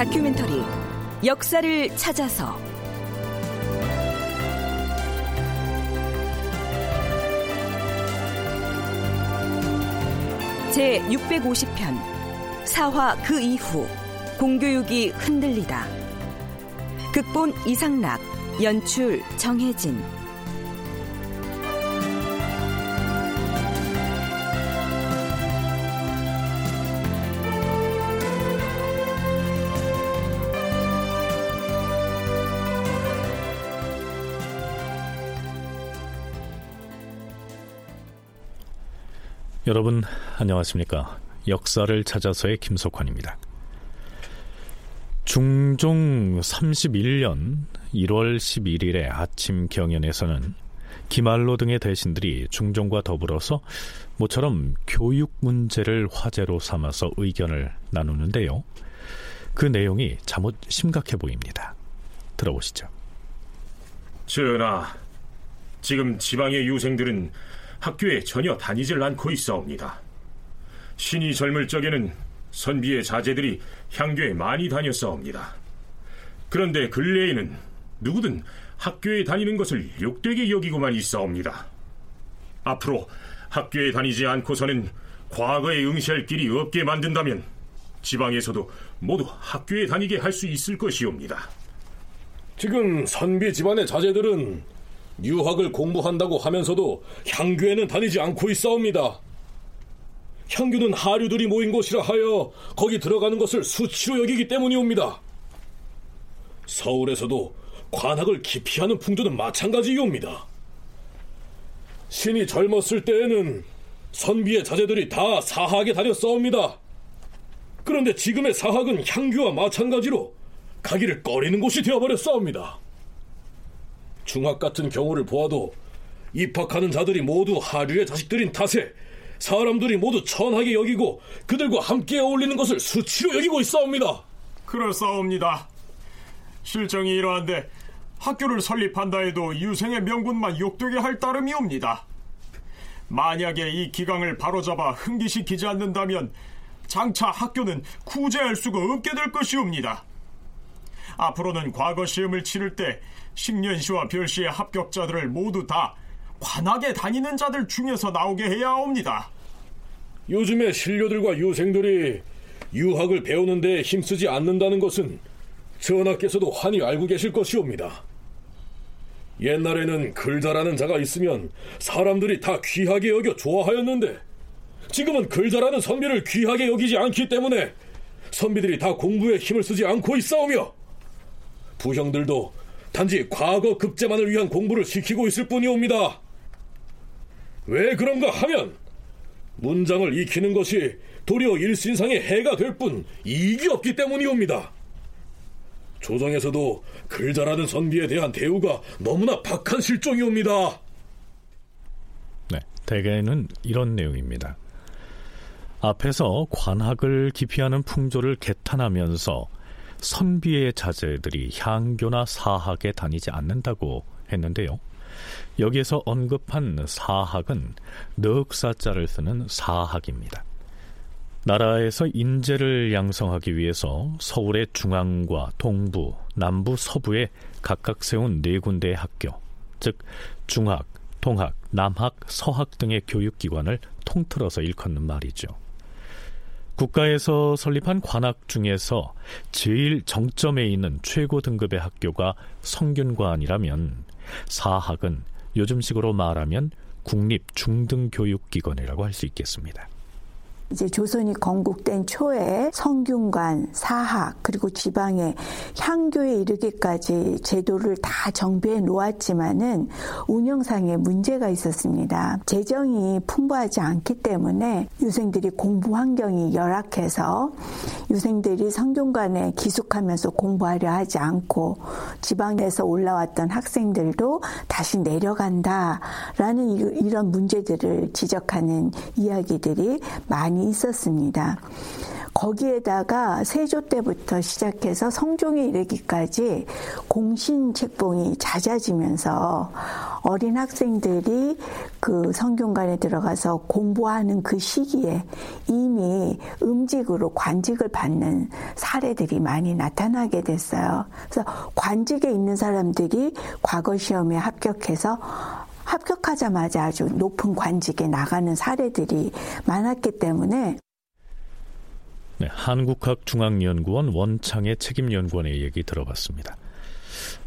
다큐멘터리 역사를 찾아서. 제 650편 사화 그 이후 공교육이 흔들리다. 극본 이상락 연출 정혜진 여러분 안녕하십니까 역사를 찾아서의 김석환입니다 중종 31년 1월 11일의 아침 경연에서는 기말로 등의 대신들이 중종과 더불어서 모처럼 교육 문제를 화제로 삼아서 의견을 나누는데요. 그 내용이 잠옷 심각해 보입니다. 들어보시죠. 전하, 지금 지방의 유생들은 학교에 전혀 다니질 않고 있사옵니다. 신이 젊을 적에는 선비의 자제들이 향교에 많이 다녔사옵니다. 그런데 근래에는 누구든 학교에 다니는 것을 욕되게 여기고만 있사옵니다. 앞으로 학교에 다니지 않고서는 과거에 응시할 길이 없게 만든다면 지방에서도 모두 학교에 다니게 할 수 있을 것이옵니다. 지금 선비 집안의 자제들은 유학을 공부한다고 하면서도 향교에는 다니지 않고 있사옵니다. 향교는 하류들이 모인 곳이라 하여 거기 들어가는 것을 수치로 여기기 때문이옵니다. 서울에서도 관학을 기피하는 풍조는 마찬가지이옵니다. 신이 젊었을 때에는 선비의 자제들이 다 사학에 다녔사옵니다. 그런데 지금의 사학은 향교와 마찬가지로 가기를 꺼리는 곳이 되어버렸사옵니다. 중학 같은 경우를 보아도 입학하는 자들이 모두 하류의 자식들인 탓에 사람들이 모두 천하게 여기고 그들과 함께 어울리는 것을 수치로 여기고 있사옵니다. 그렇사옵니다. 실정이 이러한데 학교를 설립한다 해도 유생의 명분만 욕되게 할 따름이옵니다. 만약에 이 기강을 바로잡아 흥기시키지 않는다면 장차 학교는 구제할 수가 없게 될 것이옵니다. 앞으로는 과거 시험을 치를 때 식년시와 별시의 합격자들을 모두 다 관악에 다니는 자들 중에서 나오게 해야 합니다. 요즘의 신료들과 유생들이 유학을 배우는 데 힘쓰지 않는다는 것은 전하께서도 환히 알고 계실 것이옵니다. 옛날에는 글 잘하는 자가 있으면 사람들이 다 귀하게 여겨 좋아하였는데 지금은 글 잘하는 선비를 귀하게 여기지 않기 때문에 선비들이 다 공부에 힘을 쓰지 않고 있사오며 부형들도 단지 과거 급제만을 위한 공부를 시키고 있을 뿐이옵니다. 왜 그런가 하면 문장을 익히는 것이 도리어 일신상의 해가 될 뿐 이익이 없기 때문이옵니다. 조정에서도 글 잘하는 선비에 대한 대우가 너무나 박한 실종이옵니다. 네, 대개는 이런 내용입니다. 앞에서 관학을 기피하는 풍조를 개탄하면서 선비의 자제들이 향교나 사학에 다니지 않는다고 했는데요. 여기에서 언급한 사학은 넉사자를 쓰는 사학입니다. 나라에서 인재를 양성하기 위해서 서울의 중앙과 동부, 남부, 서부에 각각 세운 네 군데의 학교, 즉 중학, 동학, 남학, 서학 등의 교육기관을 통틀어서 일컫는 말이죠. 국가에서 설립한 관학 중에서 제일 정점에 있는 최고 등급의 학교가 성균관이라면 사학은 요즘식으로 말하면 국립 중등교육기관이라고 할 수 있겠습니다. 이제 조선이 건국된 초에 성균관, 사학 그리고 지방의 향교에 이르기까지 제도를 다 정비해 놓았지만은 운영상에 문제가 있었습니다. 재정이 풍부하지 않기 때문에 유생들이 공부 환경이 열악해서 유생들이 성균관에 기숙하면서 공부하려 하지 않고 지방에서 올라왔던 학생들도 다시 내려간다라는 이런 문제들을 지적하는 이야기들이 많이 있었습니다. 거기에다가 세조 때부터 시작해서 성종에 이르기까지 공신 책봉이 잦아지면서 어린 학생들이 그 성균관에 들어가서 공부하는 그 시기에 이미 음직으로 관직을 받는 사례들이 많이 나타나게 됐어요. 그래서 관직에 있는 사람들이 과거 시험에 합격해서 합격하자마자 아주 높은 관직에 나가는 사례들이 많았기 때문에 네, 한국학중앙연구원 원창의 책임연구원의 얘기 들어봤습니다.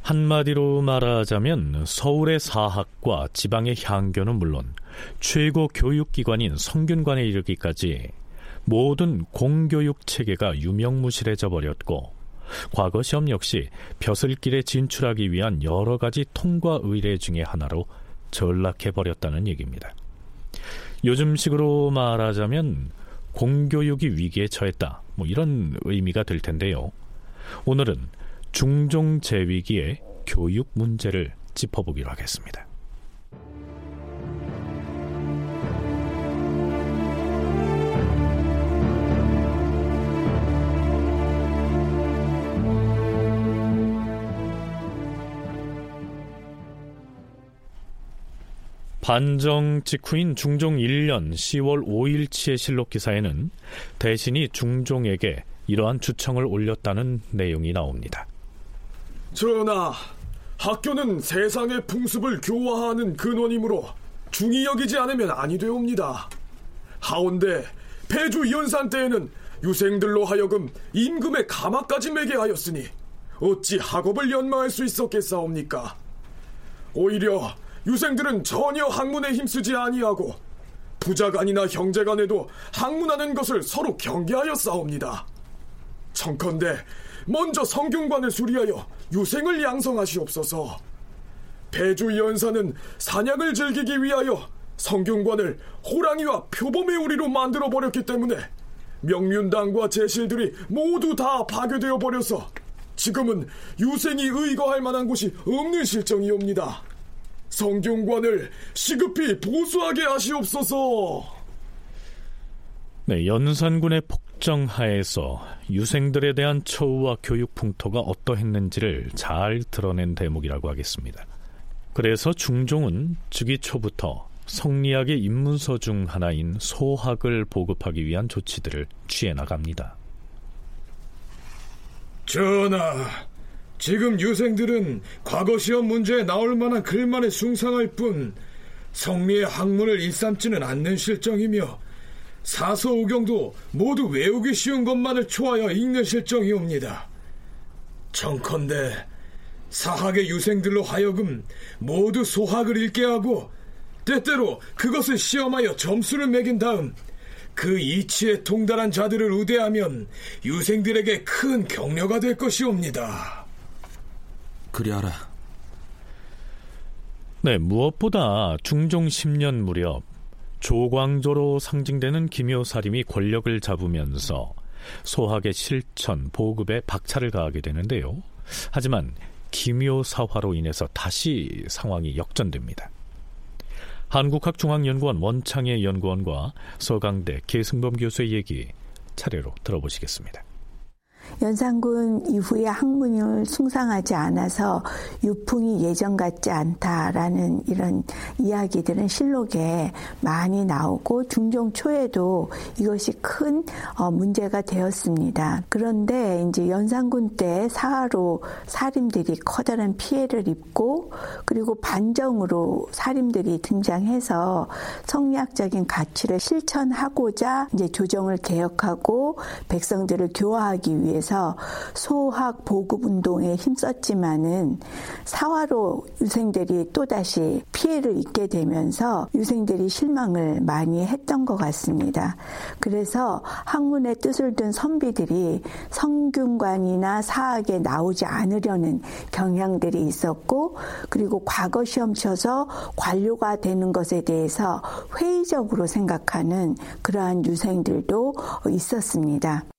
한마디로 말하자면 서울의 사학과 지방의 향교는 물론 최고 교육기관인 성균관에 이르기까지 모든 공교육 체계가 유명무실해져 버렸고 과거 시험 역시 벼슬길에 진출하기 위한 여러 가지 통과 의례 중의 하나로 전락해 버렸다는 얘기입니다. 요즘식으로 말하자면 공교육이 위기에 처했다. 뭐 이런 의미가 될 텐데요. 오늘은 중종 재위기의 교육 문제를 짚어보기로 하겠습니다. 반정 직후인 중종 1년 10월 5일치의 실록 기사에는 대신이 중종에게 이러한 주청을 올렸다는 내용이 나옵니다. 전하, 학교는 세상의 풍습을 교화하는 근원이므로 중히 여기지 않으면 아니 되옵니다. 하온데 폐주 연산 때에는 유생들로 하여금 임금의 가마까지 매게 하였으니 어찌 학업을 연마할 수 있었겠사옵니까? 오히려 유생들은 전혀 학문에 힘쓰지 아니하고 부자간이나 형제간에도 학문하는 것을 서로 경계하여 싸웁니다. 청컨대 먼저 성균관을 수리하여 유생을 양성하시옵소서. 배주 연사는 사냥을 즐기기 위하여 성균관을 호랑이와 표범의 우리로 만들어 버렸기 때문에 명륜당과 제실들이 모두 다 파괴되어 버려서 지금은 유생이 의거할 만한 곳이 없는 실정이옵니다. 성균관을 시급히 보수하게 하시옵소서. 네, 연산군의 폭정하에서 유생들에 대한 처우와 교육 풍토가 어떠했는지를 잘 드러낸 대목이라고 하겠습니다. 그래서 중종은 즉위 초부터 성리학의 입문서 중 하나인 소학을 보급하기 위한 조치들을 취해 나갑니다. 전하, 지금 유생들은 과거 시험 문제에 나올 만한 글만에 숭상할 뿐 성리의 학문을 일삼지는 않는 실정이며 사서오경도 모두 외우기 쉬운 것만을 초하여 읽는 실정이옵니다. 청컨대 사학의 유생들로 하여금 모두 소학을 읽게 하고 때때로 그것을 시험하여 점수를 매긴 다음 그 이치에 통달한 자들을 우대하면 유생들에게 큰 격려가 될 것이옵니다. 그리하라. 네, 무엇보다 중종 10년 무렵 조광조로 상징되는 김효사림이 권력을 잡으면서 소학의 실천, 보급에 박차를 가하게 되는데요. 하지만 김효사화로 인해서 다시 상황이 역전됩니다. 한국학중앙연구원 원창의 연구원과 서강대 계승범 교수의 얘기 차례로 들어보시겠습니다. 연산군 이후에 학문을 숭상하지 않아서 유풍이 예전 같지 않다라는 이런 이야기들은 실록에 많이 나오고 중종 초에도 이것이 큰 어, 문제가 되었습니다. 그런데 이제 연산군 때 사하로 사림들이 커다란 피해를 입고 그리고 반정으로 사림들이 등장해서 성리학적인 가치를 실천하고자 이제 조정을 개혁하고 백성들을 교화하기 위해 서 하면서 소학 보급 운동에 힘썼지만은 사화로 유생들이 또다시 피해를 입게 되면서 유생들이 실망을 많이 했던 것 같습니다. 그래서 학문의 뜻을 둔 선비들이 성균관이나 사학에 나오지 않으려는 경향들이 있었고 그리고 과거 시험 쳐서 관료가 되는 것에 대해서 회의적으로 생각하는 그러한 유생들도 있었습니다.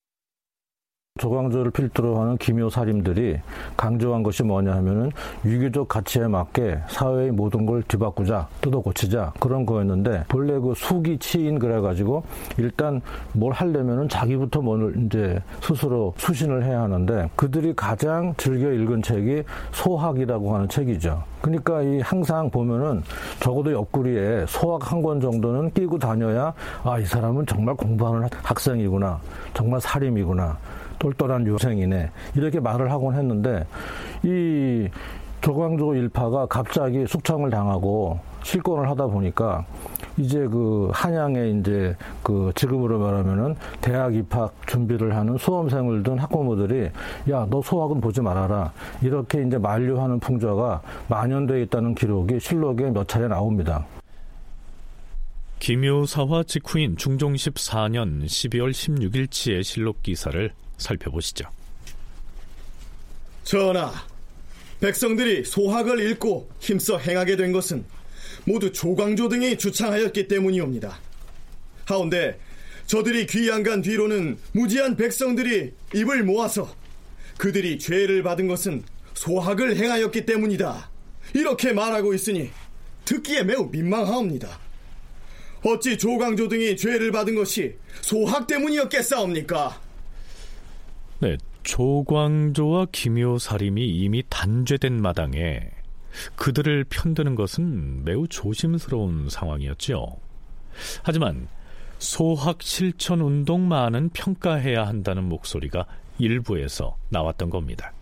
조광조를 필두로 하는 기묘 사림들이 강조한 것이 뭐냐 하면은 유교적 가치에 맞게 사회의 모든 걸 뒤바꾸자 뜯어 고치자 그런 거였는데 본래 그 수기 치인 그래 가지고 일단 뭘 하려면은 자기부터 뭘 이제 스스로 수신을 해야 하는데 그들이 가장 즐겨 읽은 책이 소학이라고 하는 책이죠. 그러니까 이 항상 보면은 적어도 옆구리에 소학 한 권 정도는 끼고 다녀야 아 이 사람은 정말 공부하는 학생이구나 정말 사림이구나 똘똘한 유생이네 이렇게 말을 하곤 했는데 이 조광조 일파가 갑자기 숙청을 당하고 실권을 하다 보니까 이제 그 한양에 이제 그 지금으로 말하면은 대학 입학 준비를 하는 수험생을 둔 학부모들이 야 너 소학은 보지 말아라 이렇게 이제 만류하는 풍조가 만연되어 있다는 기록이 실록에 몇 차례 나옵니다. 김효사화 직후인 중종 14년 12월 16일치의 실록 기사를 살펴보시죠. 전하, 백성들이 소학을 읽고 힘써 행하게 된 것은 모두 조광조 등이 주창하였기 때문이옵니다. 하운데 저들이 귀양 간 뒤로는 무지한 백성들이 입을 모아서 그들이 죄를 받은 것은 소학을 행하였기 때문이다. 이렇게 말하고 있으니 듣기에 매우 민망하옵니다. 어찌 조광조 등이 죄를 받은 것이 소학 때문이었겠사옵니까? 네, 조광조와 김효사림이 이미 단죄된 마당에 그들을 편드는 것은 매우 조심스러운 상황이었죠. 하지만 소학 실천 운동만은 평가해야 한다는 목소리가 일부에서 나왔던 겁니다.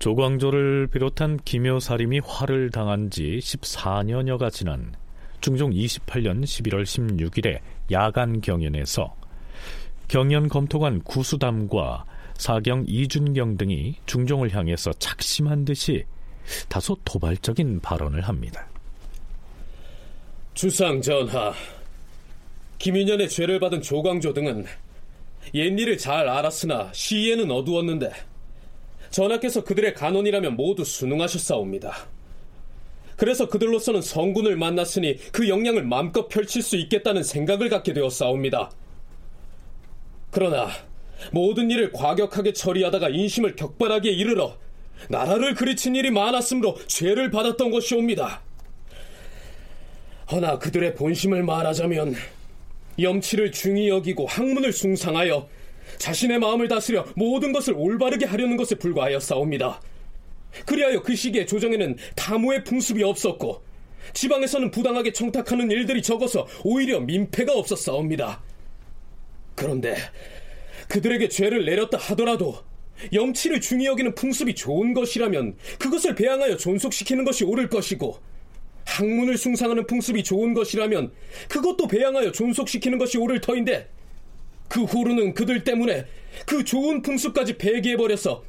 조광조를 비롯한 김효사림이 화를 당한 지 14년여가 지난 중종 28년 11월 16일에 야간 경연에서 경연 검토관 구수담과 사경 이준경 등이 중종을 향해서 작심한 듯이 다소 도발적인 발언을 합니다. 주상 전하, 김인년의 죄를 받은 조광조 등은 옛 일을 잘 알았으나 시에는 어두웠는데 전하께서 그들의 간원이라면 모두 순응하셨사옵니다. 그래서 그들로서는 성군을 만났으니 그 역량을 마음껏 펼칠 수 있겠다는 생각을 갖게 되었사옵니다. 그러나 모든 일을 과격하게 처리하다가 인심을 격발하기에 이르러 나라를 그리친 일이 많았으므로 죄를 받았던 것이옵니다. 허나 그들의 본심을 말하자면 염치를 중히 여기고 학문을 숭상하여 자신의 마음을 다스려 모든 것을 올바르게 하려는 것에 불과하였사옵니다. 그리하여 그 시기에 조정에는 다무의 풍습이 없었고 지방에서는 부당하게 청탁하는 일들이 적어서 오히려 민폐가 없었사옵니다. 그런데 그들에게 죄를 내렸다 하더라도 염치를 중히 여기는 풍습이 좋은 것이라면 그것을 배양하여 존속시키는 것이 옳을 것이고 학문을 숭상하는 풍습이 좋은 것이라면 그것도 배양하여 존속시키는 것이 옳을 터인데 그 후로는 그들 때문에 그 좋은 풍습까지 폐기해버려서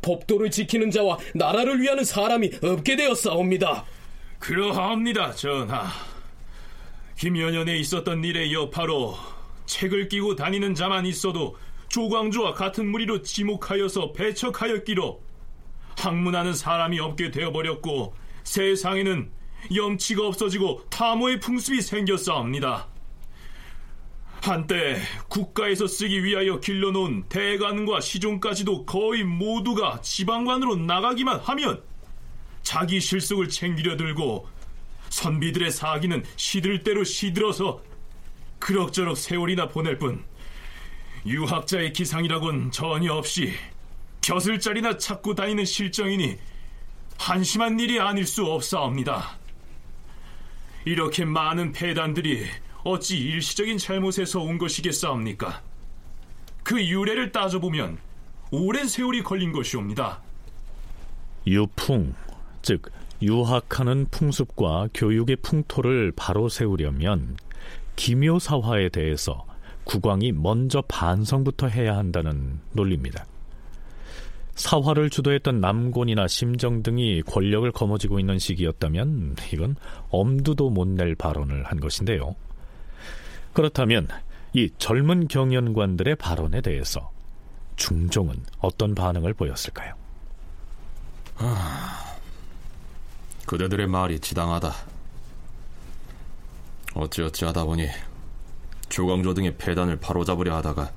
법도를 지키는 자와 나라를 위하는 사람이 없게 되었사옵니다. 그러하옵니다, 전하. 김연연에 있었던 일의 여파로 책을 끼고 다니는 자만 있어도 조광조와 같은 무리로 지목하여서 배척하였기로 학문하는 사람이 없게 되어버렸고 세상에는 염치가 없어지고 탐호의 풍습이 생겼사옵니다. 한때 국가에서 쓰기 위하여 길러놓은 대관과 시종까지도 거의 모두가 지방관으로 나가기만 하면 자기 실속을 챙기려 들고 선비들의 사기는 시들 대로 시들어서 그럭저럭 세월이나 보낼 뿐 유학자의 기상이라곤 전혀 없이 벼슬 자리나 찾고 다니는 실정이니 한심한 일이 아닐 수 없사옵니다. 이렇게 많은 폐단들이 어찌 일시적인 잘못에서 온 것이겠사옵니까? 그 유래를 따져보면 오랜 세월이 걸린 것이옵니다. 유풍, 즉 유학하는 풍습과 교육의 풍토를 바로 세우려면 기묘사화에 대해서 국왕이 먼저 반성부터 해야 한다는 논리입니다. 사화를 주도했던 남곤이나 심정 등이 권력을 거머쥐고 있는 시기였다면 이건 엄두도 못 낼 발언을 한 것인데요. 그렇다면 이 젊은 경연관들의 발언에 대해서 중종은 어떤 반응을 보였을까요? 하... 그대들의 말이 지당하다. 어찌어찌 하다 보니 조광조 등의 폐단을 바로잡으려 하다가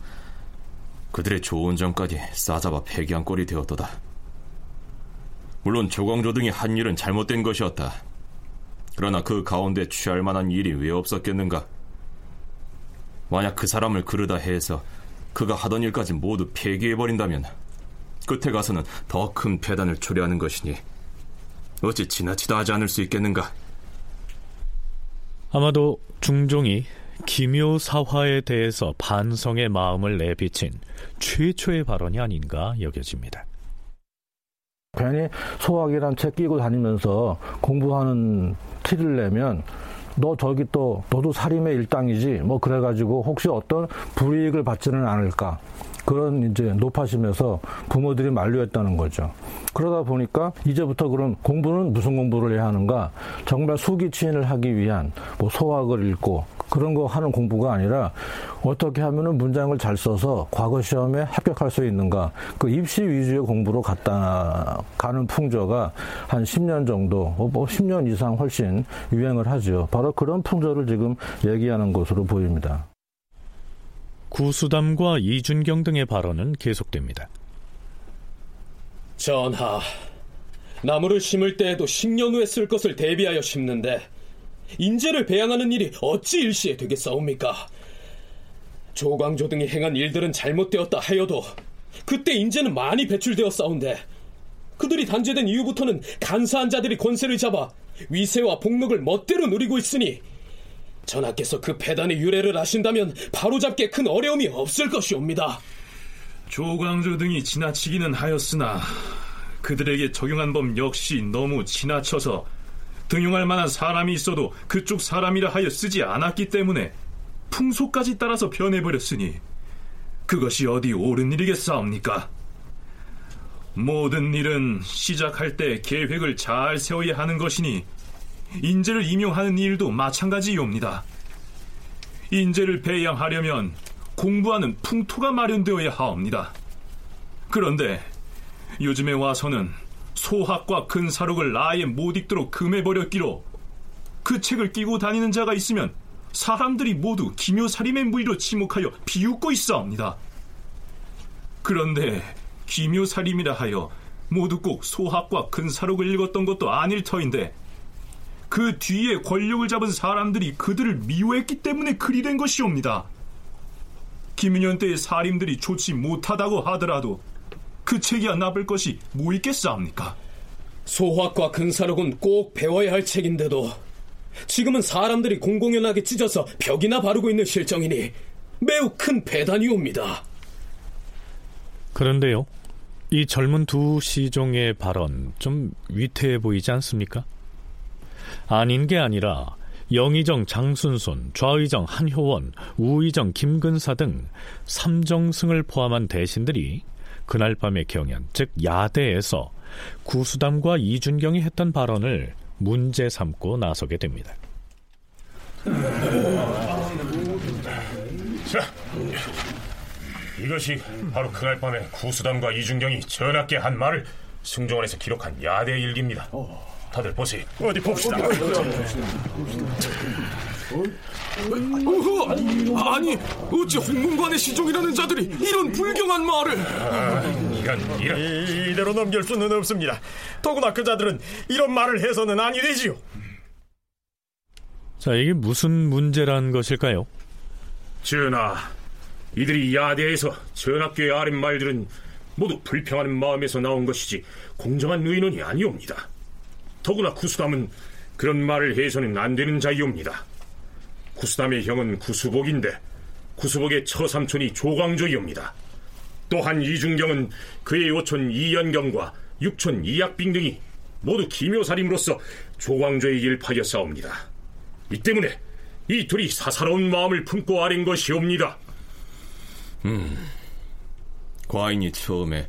그들의 좋은 점까지 싸잡아 폐기한 꼴이 되었도다. 물론 조광조 등이 한 일은 잘못된 것이었다. 그러나 그 가운데 취할 만한 일이 왜 없었겠는가? 만약 그 사람을 그르다 해서 그가 하던 일까지 모두 폐기해버린다면 끝에 가서는 더 큰 폐단을 초래하는 것이니 어찌 지나치다 하지 않을 수 있겠는가? 아마도 중종이 기묘사화에 대해서 반성의 마음을 내비친 최초의 발언이 아닌가 여겨집니다. 괜히 소학이란 책 끼고 다니면서 공부하는 티를 내면 너 저기 또 너도 살림의 일당이지 뭐 그래가지고 혹시 어떤 불이익을 받지는 않을까 그런 이제 높아심에서 부모들이 만류했다는 거죠. 그러다 보니까 이제부터 그럼 공부는 무슨 공부를 해야 하는가? 정말 수기치인을 하기 위한 뭐 소학을 읽고 그런 거 하는 공부가 아니라 어떻게 하면은 문장을 잘 써서 과거 시험에 합격할 수 있는가? 그 입시 위주의 공부로 갔다 가는 풍조가 한 10년 정도, 뭐 10년 이상 훨씬 유행을 하죠. 바로 그런 풍조를 지금 얘기하는 것으로 보입니다. 구수담과 이준경 등의 발언은 계속됩니다. 전하, 나무를 심을 때에도 10년 후에 쓸 것을 대비하여 심는데 인재를 배양하는 일이 어찌 일시에 되겠사옵니까? 조광조 등이 행한 일들은 잘못되었다 하여도 그때 인재는 많이 배출되었사온데 그들이 단죄된 이후부터는 간사한 자들이 권세를 잡아 위세와 복록을 멋대로 누리고 있으니 전하께서 그 배단의 유래를 아신다면 바로잡게 큰 어려움이 없을 것이옵니다. 조광조 등이 지나치기는 하였으나 그들에게 적용한 법 역시 너무 지나쳐서 등용할 만한 사람이 있어도 그쪽 사람이라 하여 쓰지 않았기 때문에 풍속까지 따라서 변해버렸으니 그것이 어디 옳은 일이겠사옵니까? 모든 일은 시작할 때 계획을 잘 세워야 하는 것이니 인재를 임용하는 일도 마찬가지이옵니다. 인재를 배양하려면 공부하는 풍토가 마련되어야 하옵니다. 그런데 요즘에 와서는 소학과 근사록을 아예 못 읽도록 금해버렸기로 그 책을 끼고 다니는 자가 있으면 사람들이 모두 기묘살림의 무리로 지목하여 비웃고 있어옵니다. 그런데 기묘살림이라 하여 모두 꼭 소학과 근사록을 읽었던 것도 아닐 터인데 그 뒤에 권력을 잡은 사람들이 그들을 미워했기 때문에 그리 된 것이옵니다. 김윤현 때의 사림들이 좋지 못하다고 하더라도 그 책이야 나쁠 것이 뭐 있겠사옵니까? 소학과 근사록은 꼭 배워야 할 책인데도 지금은 사람들이 공공연하게 찢어서 벽이나 바르고 있는 실정이니 매우 큰 배단이옵니다. 그런데요, 이 젊은 두 시종의 발언 좀 위태해 보이지 않습니까? 아닌 게 아니라 영의정 장순손, 좌의정 한효원, 우의정 김근사 등 삼정승을 포함한 대신들이 그날 밤의 경연, 즉 야대에서 구수담과 이준경이 했던 발언을 문제 삼고 나서게 됩니다. 자, 이것이 바로 그날 밤에 구수담과 이준경이 전하께 한 말을 승정원에서 기록한 야대 일기입니다. 다들 보세요. 어디 봅시다. 어허, 아니 어찌 홍문관의 시종이라는 자들이 이런 불경한 말을 아, 이런 이런 이대로 넘길 수는 없습니다. 더구나 그 자들은 이런 말을 해서는 아니 되지요. 자, 이게 무슨 문제란 것일까요? 전하, 이들이 야대에서 전학교에 아린 말들은 모두 불평하는 마음에서 나온 것이지 공정한 의논이 아니옵니다. 더구나 구수담은 그런 말을 해서는 안 되는 자이옵니다. 구수담의 형은 구수복인데 구수복의 처삼촌이 조광조이옵니다. 또한 이중경은 그의 오촌 이연경과 육촌 이약빙 등이 모두 기묘살임으로서 조광조의 일파여 싸웁니다. 이 때문에 이 둘이 사사로운 마음을 품고 아린 것이옵니다. 음, 과인이 처음에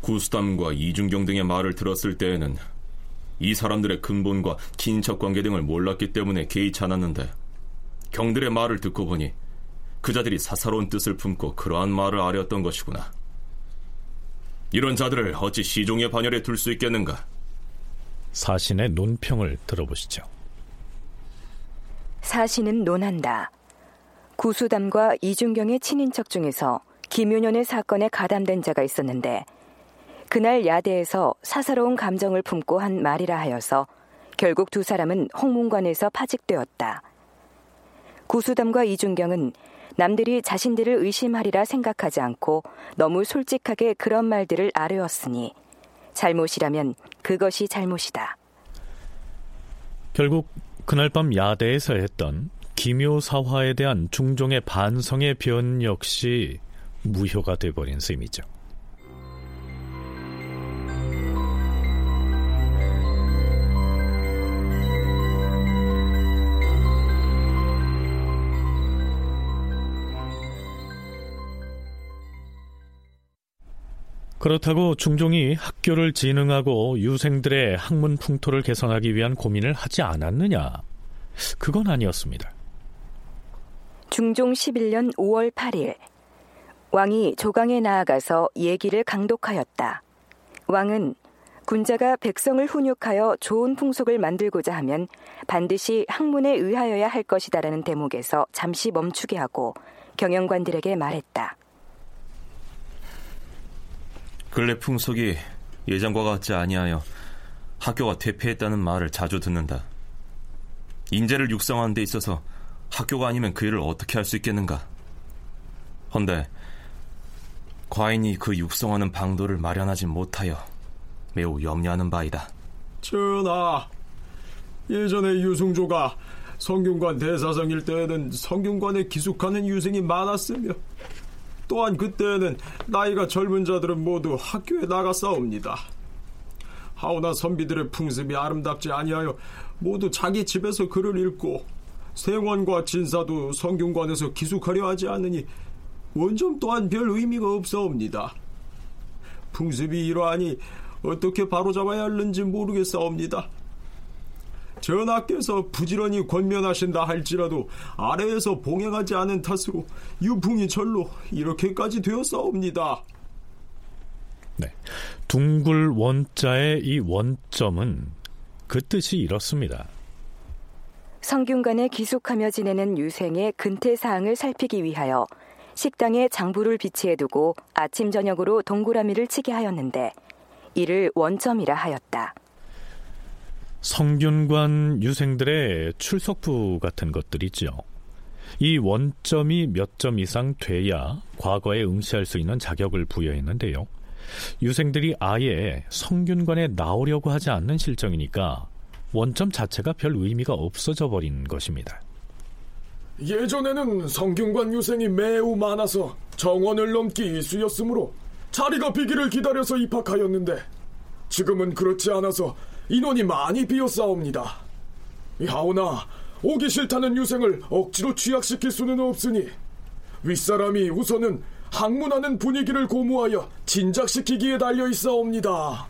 구수담과 이중경 등의 말을 들었을 때에는 이 사람들의 근본과 친척 관계 등을 몰랐기 때문에 개의치 않았는데 경들의 말을 듣고 보니 그자들이 사사로운 뜻을 품고 그러한 말을 아뢰었던 것이구나. 이런 자들을 어찌 시종의 반열에 둘 수 있겠는가? 사신의 논평을 들어보시죠. 사신은 논한다. 구수담과 이중경의 친인척 중에서 김윤현의 사건에 가담된 자가 있었는데 그날 야대에서 사사로운 감정을 품고 한 말이라 하여서 결국 두 사람은 홍문관에서 파직되었다. 구수담과 이중경은 남들이 자신들을 의심하리라 생각하지 않고 너무 솔직하게 그런 말들을 아뢰었으니 잘못이라면 그것이 잘못이다. 결국 그날 밤 야대에서 했던 기묘사화에 대한 중종의 반성의 변 역시 무효가 돼버린 셈이죠. 그렇다고 중종이 학교를 진흥하고 유생들의 학문 풍토를 개선하기 위한 고민을 하지 않았느냐? 그건 아니었습니다. 중종 11년 5월 8일 왕이 조강에 나아가서 얘기를 강독하였다. 왕은 군자가 백성을 훈육하여 좋은 풍속을 만들고자 하면 반드시 학문에 의하여야 할 것이다라는 대목에서 잠시 멈추게 하고 경영관들에게 말했다. 근래 풍속이 예전과 같지 아니하여 학교가 퇴폐했다는 말을 자주 듣는다. 인재를 육성하는 데 있어서 학교가 아니면 그 일을 어떻게 할 수 있겠는가? 헌데 과인이 그 육성하는 방도를 마련하지 못하여 매우 염려하는 바이다. 전하, 예전에 유승조가 성균관 대사성일 때에는 성균관에 기숙하는 유생이 많았으며 또한 그때에는 나이가 젊은 자들은 모두 학교에 나가 싸웁니다. 하오나 선비들의 풍습이 아름답지 아니하여 모두 자기 집에서 글을 읽고 생원과 진사도 성균관에서 기숙하려 하지 않으니 원점 또한 별 의미가 없사옵니다. 풍습이 이러하니 어떻게 바로잡아야 할는지 모르겠사옵니다. 전하께서 부지런히 권면하신다 할지라도 아래에서 봉행하지 않은 탓으로 유풍이 절로 이렇게까지 되었사옵니다. 네. 둥굴 원자의 이 원점은 그 뜻이 이렇습니다. 성균관에 기숙하며 지내는 유생의 근태 사항을 살피기 위하여 식당에 장부를 비치해 두고 아침 저녁으로 동그라미를 치게 하였는데 이를 원점이라 하였다. 성균관 유생들의 출석부 같은 것들이죠. 이 원점이 몇 점 이상 돼야 과거에 응시할 수 있는 자격을 부여했는데요. 유생들이 아예 성균관에 나오려고 하지 않는 실정이니까 원점 자체가 별 의미가 없어져 버린 것입니다. 예전에는 성균관 유생이 매우 많아서 정원을 넘기 일수였으므로 자리가 비기를 기다려서 입학하였는데 지금은 그렇지 않아서 인원이 많이 비어싸웁니다. 하오나 오기 싫다는 유생을 억지로 취약시킬 수는 없으니 윗사람이 우선은 학문하는 분위기를 고무하여 진작시키기에 달려 있사옵니다.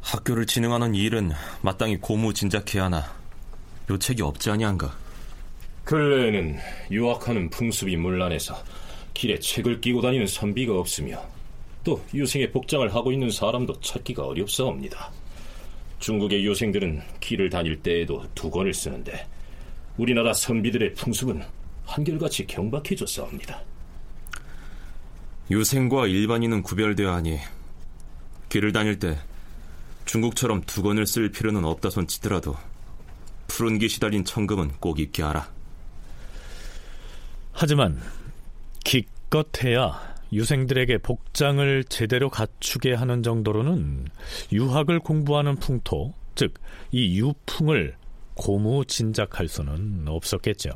학교를 진흥하는 일은 마땅히 고무 진작해야 하나 요책이 없지 아니한가? 근래에는 유학하는 풍습이 문란해서 길에 책을 끼고 다니는 선비가 없으며 또 유생의 복장을 하고 있는 사람도 찾기가 어렵사옵니다. 중국의 유생들은 길을 다닐 때에도 두 권을 쓰는데 우리나라 선비들의 풍습은 한결같이 경박해졌사옵니다. 유생과 일반인은 구별되어 하니 길을 다닐 때 중국처럼 두 권을 쓸 필요는 없다 손 치더라도 푸른 기 시달린 청금은 꼭 입게 하라. 하지만 기껏해야 유생들에게 복장을 제대로 갖추게 하는 정도로는 유학을 공부하는 풍토, 즉 이 유풍을 고무 진작할 수는 없었겠죠.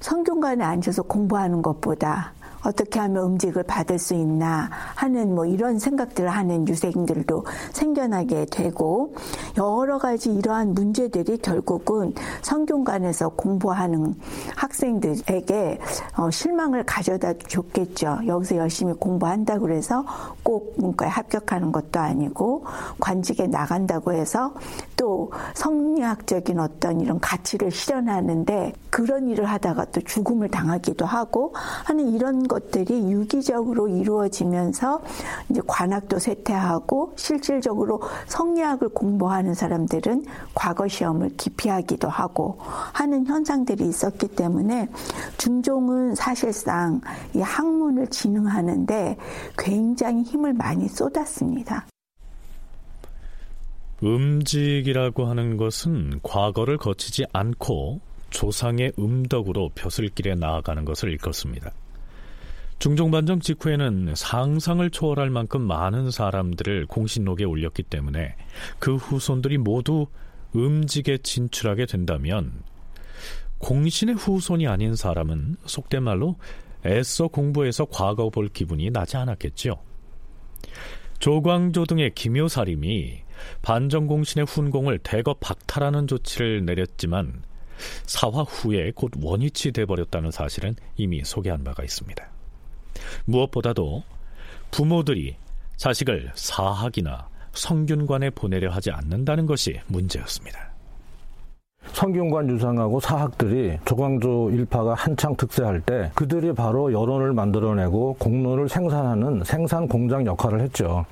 성균관에 앉아서 공부하는 것보다 어떻게 하면 음직을 받을 수 있나 하는 뭐 이런 생각들을 하는 유생들도 생겨나게 되고 여러 가지 이러한 문제들이 결국은 성균관에서 공부하는 학생들에게 어, 실망을 가져다 줬겠죠. 여기서 열심히 공부한다고 그래서 꼭 문과에 합격하는 것도 아니고 관직에 나간다고 해서 또 성리학적인 어떤 이런 가치를 실현하는데 그런 일을 하다가 또 죽음을 당하기도 하고 하는 이런 것 들이 유기적으로 이루어지면서 이제 관학도 쇠퇴하고 실질적으로 성리학을 공부하는 사람들은 과거 시험을 기피하기도 하고 하는 현상들이 있었기 때문에 중종은 사실상 이 학문을 진흥하는데 굉장히 힘을 많이 쏟았습니다. 음직이라고 하는 것은 과거를 거치지 않고 조상의 음덕으로 벼슬길에 나아가는 것을 일컫습니다. 중종반정 직후에는 상상을 초월할 만큼 많은 사람들을 공신록에 올렸기 때문에 그 후손들이 모두 음직에 진출하게 된다면 공신의 후손이 아닌 사람은 속된 말로 애써 공부해서 과거 볼 기분이 나지 않았겠죠. 조광조 등의 기묘사림이 반정공신의 훈공을 대거 박탈하는 조치를 내렸지만 사화 후에 곧 원위치 돼버렸다는 사실은 이미 소개한 바가 있습니다. 무엇보다도 부모들이 자식을 사학이나 성균관에 보내려 하지 않는다는 것이 문제였습니다. 성균관 유상하고 사학들이 조광조 일파가 한창 특세할 때 그들이 바로 여론을 만들어내고 공론을 생산하는 생산 공장 역할을 했죠.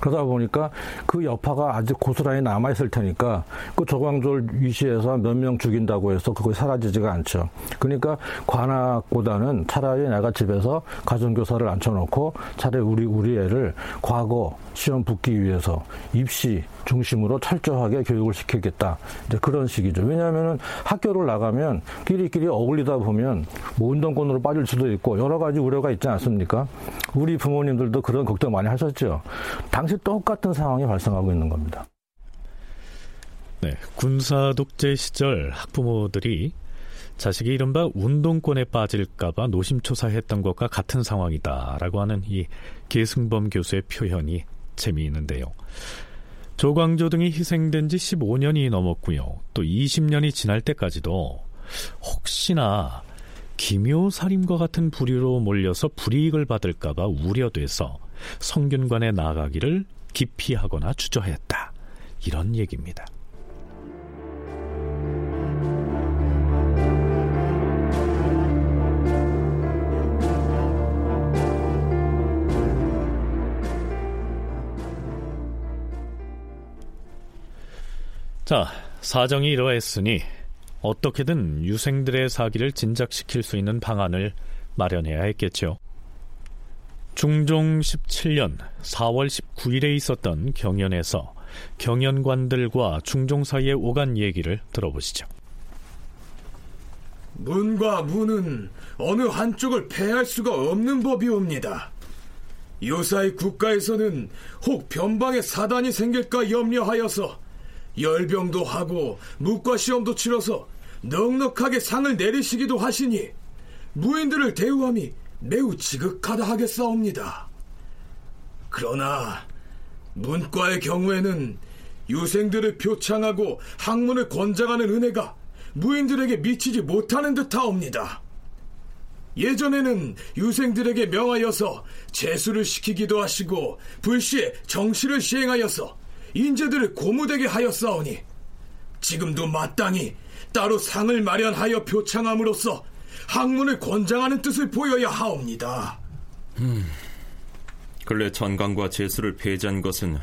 그러다 보니까 그 여파가 아직 고스란히 남아있을 테니까 그 조광조를 위시해서 몇 명 죽인다고 해서 그것이 사라지지가 않죠. 그러니까 관악보다는 차라리 내가 집에서 가정교사를 앉혀놓고 차라리 우리, 우리 애를 과거 시험 붙기 위해서 입시 중심으로 철저하게 교육을 시키겠다. 이제 그런 식이죠. 왜냐하면 학교를 나가면 끼리끼리 어울리다 보면 뭐 운동권으로 빠질 수도 있고 여러 가지 우려가 있지 않습니까? 우리 부모님들도 그런 걱정 많이 하셨죠. 당시 똑같은 상황이 발생하고 있는 겁니다. 네, 군사 독재 시절 학부모들이 자식이 이른바 운동권에 빠질까봐 노심초사했던 것과 같은 상황이다라고 하는 이 계승범 교수의 표현이 재미있는데요. 조광조 등이 희생된 지 15년이 넘었고요. 또 20년이 지날 때까지도 혹시나 기묘살인과 같은 부류로 몰려서 불이익을 받을까봐 우려돼서 성균관에 나가기를 기피하거나 주저했다. 이런 얘기입니다. 자, 사정이 이러했으니 어떻게든 유생들의 사기를 진작시킬 수 있는 방안을 마련해야 했겠죠. 중종 17년 4월 19일에 있었던 경연에서 경연관들과 중종 사이에 오간 얘기를 들어보시죠. 문과 문은 어느 한쪽을 패할 수가 없는 법이옵니다. 요사이 국가에서는 혹 변방에 사단이 생길까 염려하여서 열병도 하고 묵과 시험도 치러서 넉넉하게 상을 내리시기도 하시니 무인들을 대우함이 매우 지극하다 하겠사옵니다. 그러나 문과의 경우에는 유생들을 표창하고 학문을 권장하는 은혜가 무인들에게 미치지 못하는 듯하옵니다. 예전에는 유생들에게 명하여서 재수를 시키기도 하시고 불시에 정시를 시행하여서 인재들을 고무되게 하였사오니 지금도 마땅히 따로 상을 마련하여 표창함으로써 학문을 권장하는 뜻을 보여야 하옵니다. 음, 근래 전강과 재수를 폐지한 것은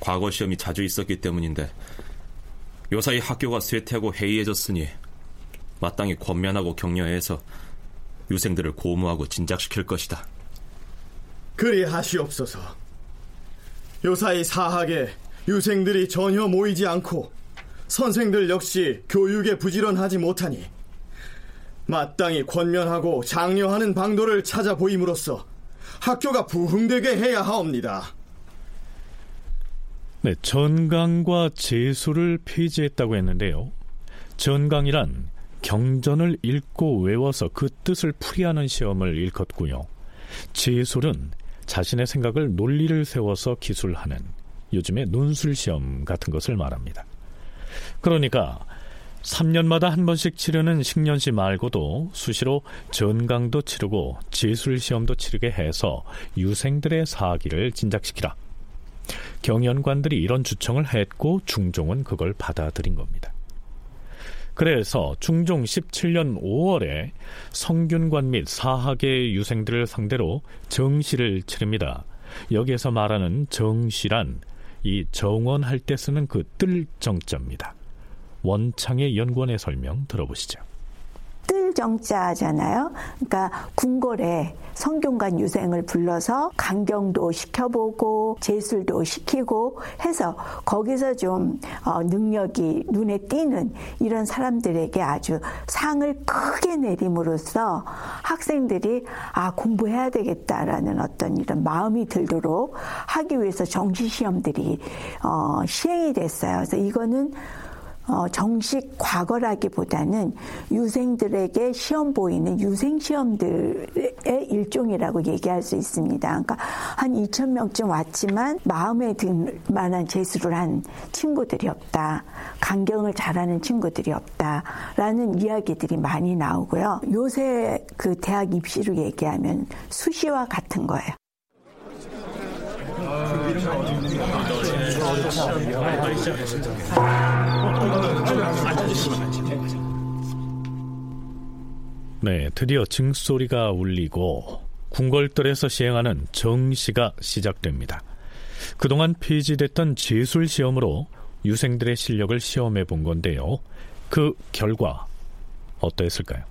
과거 시험이 자주 있었기 때문인데 요사이 학교가 쇠퇴하고 해이해졌으니 마땅히 권면하고 격려해서 유생들을 고무하고 진작시킬 것이다. 그리 하시옵소서. 요사이 사학에 유생들이 전혀 모이지 않고 선생들 역시 교육에 부지런하지 못하니 마땅히 권면하고 장려하는 방도를 찾아 보임으로써 학교가 부흥되게 해야 하옵니다. 네, 전강과 재수를 폐지했다고 했는데요. 전강이란 경전을 읽고 외워서 그 뜻을 풀이하는 시험을 일컫고요. 제술은 자신의 생각을 논리를 세워서 기술하는 요즘의 논술 시험 같은 것을 말합니다. 그러니까 3년마다 한 번씩 치르는 식년시 말고도 수시로 전강도 치르고 제술 시험도 치르게 해서 유생들의 사기를 진작시키라. 경연관들이 이런 주청을 했고 중종은 그걸 받아들인 겁니다. 그래서 중종 17년 5월에 성균관 및 사학의 유생들을 상대로 정시를 치릅니다. 여기에서 말하는 정시란 이 정원할 때 쓰는 그 뜰정자입니다. 원창의 연구원의 설명 들어보시죠. 뜰 정자잖아요. 그러니까 궁궐에 성균관 유생을 불러서 강경도 시켜보고 제술도 시키고 해서 거기서 좀 어, 능력이 눈에 띄는 이런 사람들에게 아주 상을 크게 내림으로써 학생들이 아 공부해야 되겠다라는 어떤 이런 마음이 들도록 하기 위해서 정시 시험들이 어, 시행이 됐어요. 그래서 이거는 어, 정식 과거라기보다는 유생들에게 시험 보이는 유생 시험들의 일종이라고 얘기할 수 있습니다. 그러니까 한 2천 명쯤 왔지만 마음에 들 만한 재수를 한 친구들이 없다. 강경을 잘하는 친구들이 없다라는 이야기들이 많이 나오고요. 요새 그 대학 입시로 얘기하면 수시와 같은 거예요. 네, 드디어 증소리가 울리고 궁궐들에서 시행하는 정시가 시작됩니다. 그동안 폐지됐던 제술 시험으로 유생들의 실력을 시험해 본 건데요. 그 결과 어떠했을까요?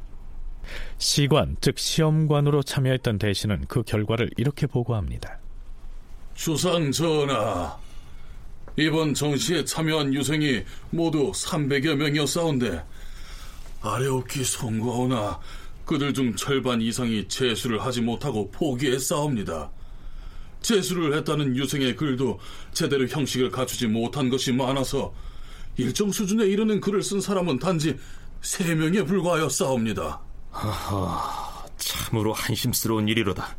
시관, 즉 시험관으로 참여했던 대신은 그 결과를 이렇게 보고합니다. 주상 전하, 이번 정시에 참여한 유생이 모두 300여 명이었사온데 아래옵기 송구하오나 그들 중 절반 이상이 재수를 하지 못하고 포기했사옵니다. 재수를 했다는 유생의 글도 제대로 형식을 갖추지 못한 것이 많아서 일정 수준에 이르는 글을 쓴 사람은 단지 3명에 불과하였사옵니다. 하하, 참으로 한심스러운 일이로다.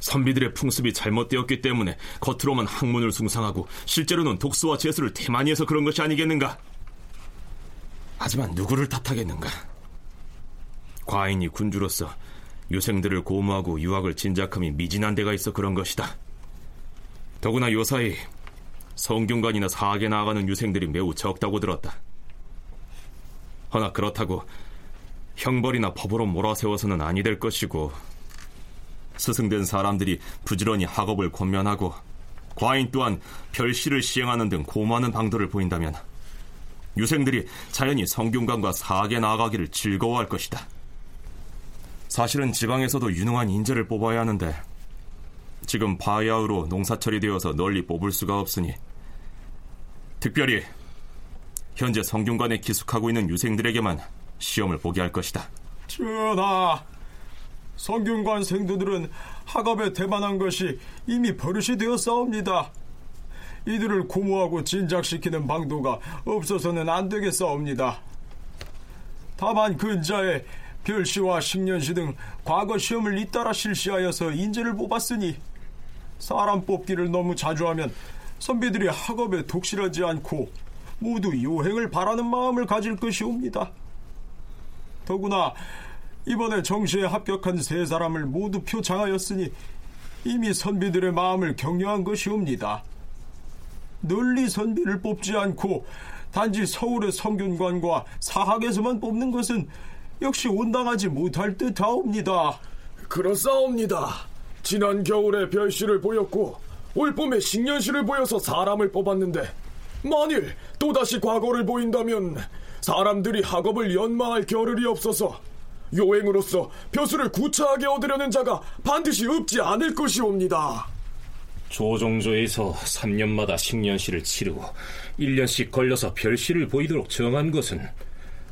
선비들의 풍습이 잘못되었기 때문에 겉으로만 학문을 숭상하고 실제로는 독서와 재수를 태만히 해서 그런 것이 아니겠는가? 하지만 누구를 탓하겠는가? 과인이 군주로서 유생들을 고무하고 유학을 진작함이 미진한 데가 있어 그런 것이다. 더구나 요사이 성균관이나 사학에 나아가는 유생들이 매우 적다고 들었다. 허나 그렇다고 형벌이나 법으로 몰아세워서는 아니 될 것이고 스승된 사람들이 부지런히 학업을 권면하고 과인 또한 별시를 시행하는 등 고마는 방도를 보인다면 유생들이 자연히 성균관과 사학에 나아가기를 즐거워할 것이다. 사실은 지방에서도 유능한 인재를 뽑아야 하는데 지금 바야흐로 농사철이 되어서 널리 뽑을 수가 없으니 특별히 현재 성균관에 기숙하고 있는 유생들에게만 시험을 보게 할 것이다. 전하, 성균관 생도들은 학업에 대만한 것이 이미 버릇이 되었사옵니다. 이들을 고무하고 진작시키는 방도가 없어서는 안 되겠사옵니다. 다만 근자에 별시와 식년시 등 과거 시험을 잇따라 실시하여서 인재를 뽑았으니 사람 뽑기를 너무 자주 하면 선비들이 학업에 독실하지 않고 모두 요행을 바라는 마음을 가질 것이옵니다. 더구나 이번에 정시에 합격한 세 사람을 모두 표창하였으니 이미 선비들의 마음을 격려한 것이옵니다. 널리 선비를 뽑지 않고 단지 서울의 성균관과 사학에서만 뽑는 것은 역시 온당하지 못할 듯하옵니다. 그렇사옵니다. 지난 겨울에 별시를 보였고 올 봄에 식년시를 보여서 사람을 뽑았는데 만일 또다시 과거를 보인다면 사람들이 학업을 연망할 겨를이 없어서 요행으로서 벼슬을 구차하게 얻으려는 자가 반드시 없지 않을 것이옵니다. 조종조에서 3년마다 식년시를 치르고 1년씩 걸려서 별시를 보이도록 정한 것은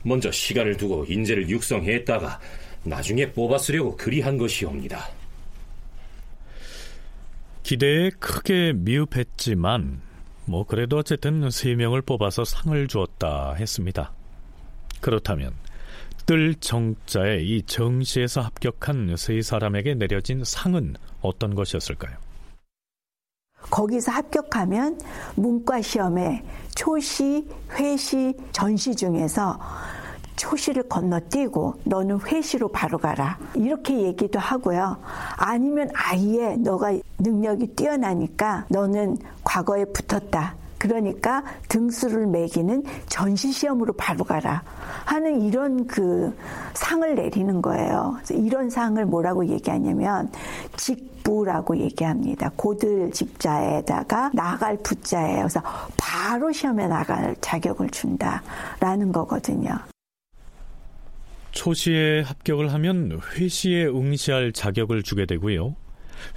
먼저 시간을 두고 인재를 육성했다가 나중에 뽑아 쓰려고 그리한 것이옵니다. 기대에 크게 미흡했지만 뭐 그래도 어쨌든 세 명을 뽑아서 상을 주었다 했습니다. 그렇다면 뜰 정자에 이 정시에서 합격한 세 사람에게 내려진 상은 어떤 것이었을까요? 거기서 합격하면 문과 시험에 초시, 회시, 전시 중에서 초시를 건너뛰고 너는 회시로 바로 가라. 이렇게 얘기도 하고요. 아니면 아예 너가 능력이 뛰어나니까 너는 과거에 붙었다. 그러니까 등수를 매기는 전시 시험으로 바로 가라 하는 이런 그 상을 내리는 거예요. 이런 상을 뭐라고 얘기하냐면 직부라고 얘기합니다. 고들 집자에다가 나갈 부자예요. 그래서 바로 시험에 나갈 자격을 준다라는 거거든요. 초시에 합격을 하면 회시에 응시할 자격을 주게 되고요.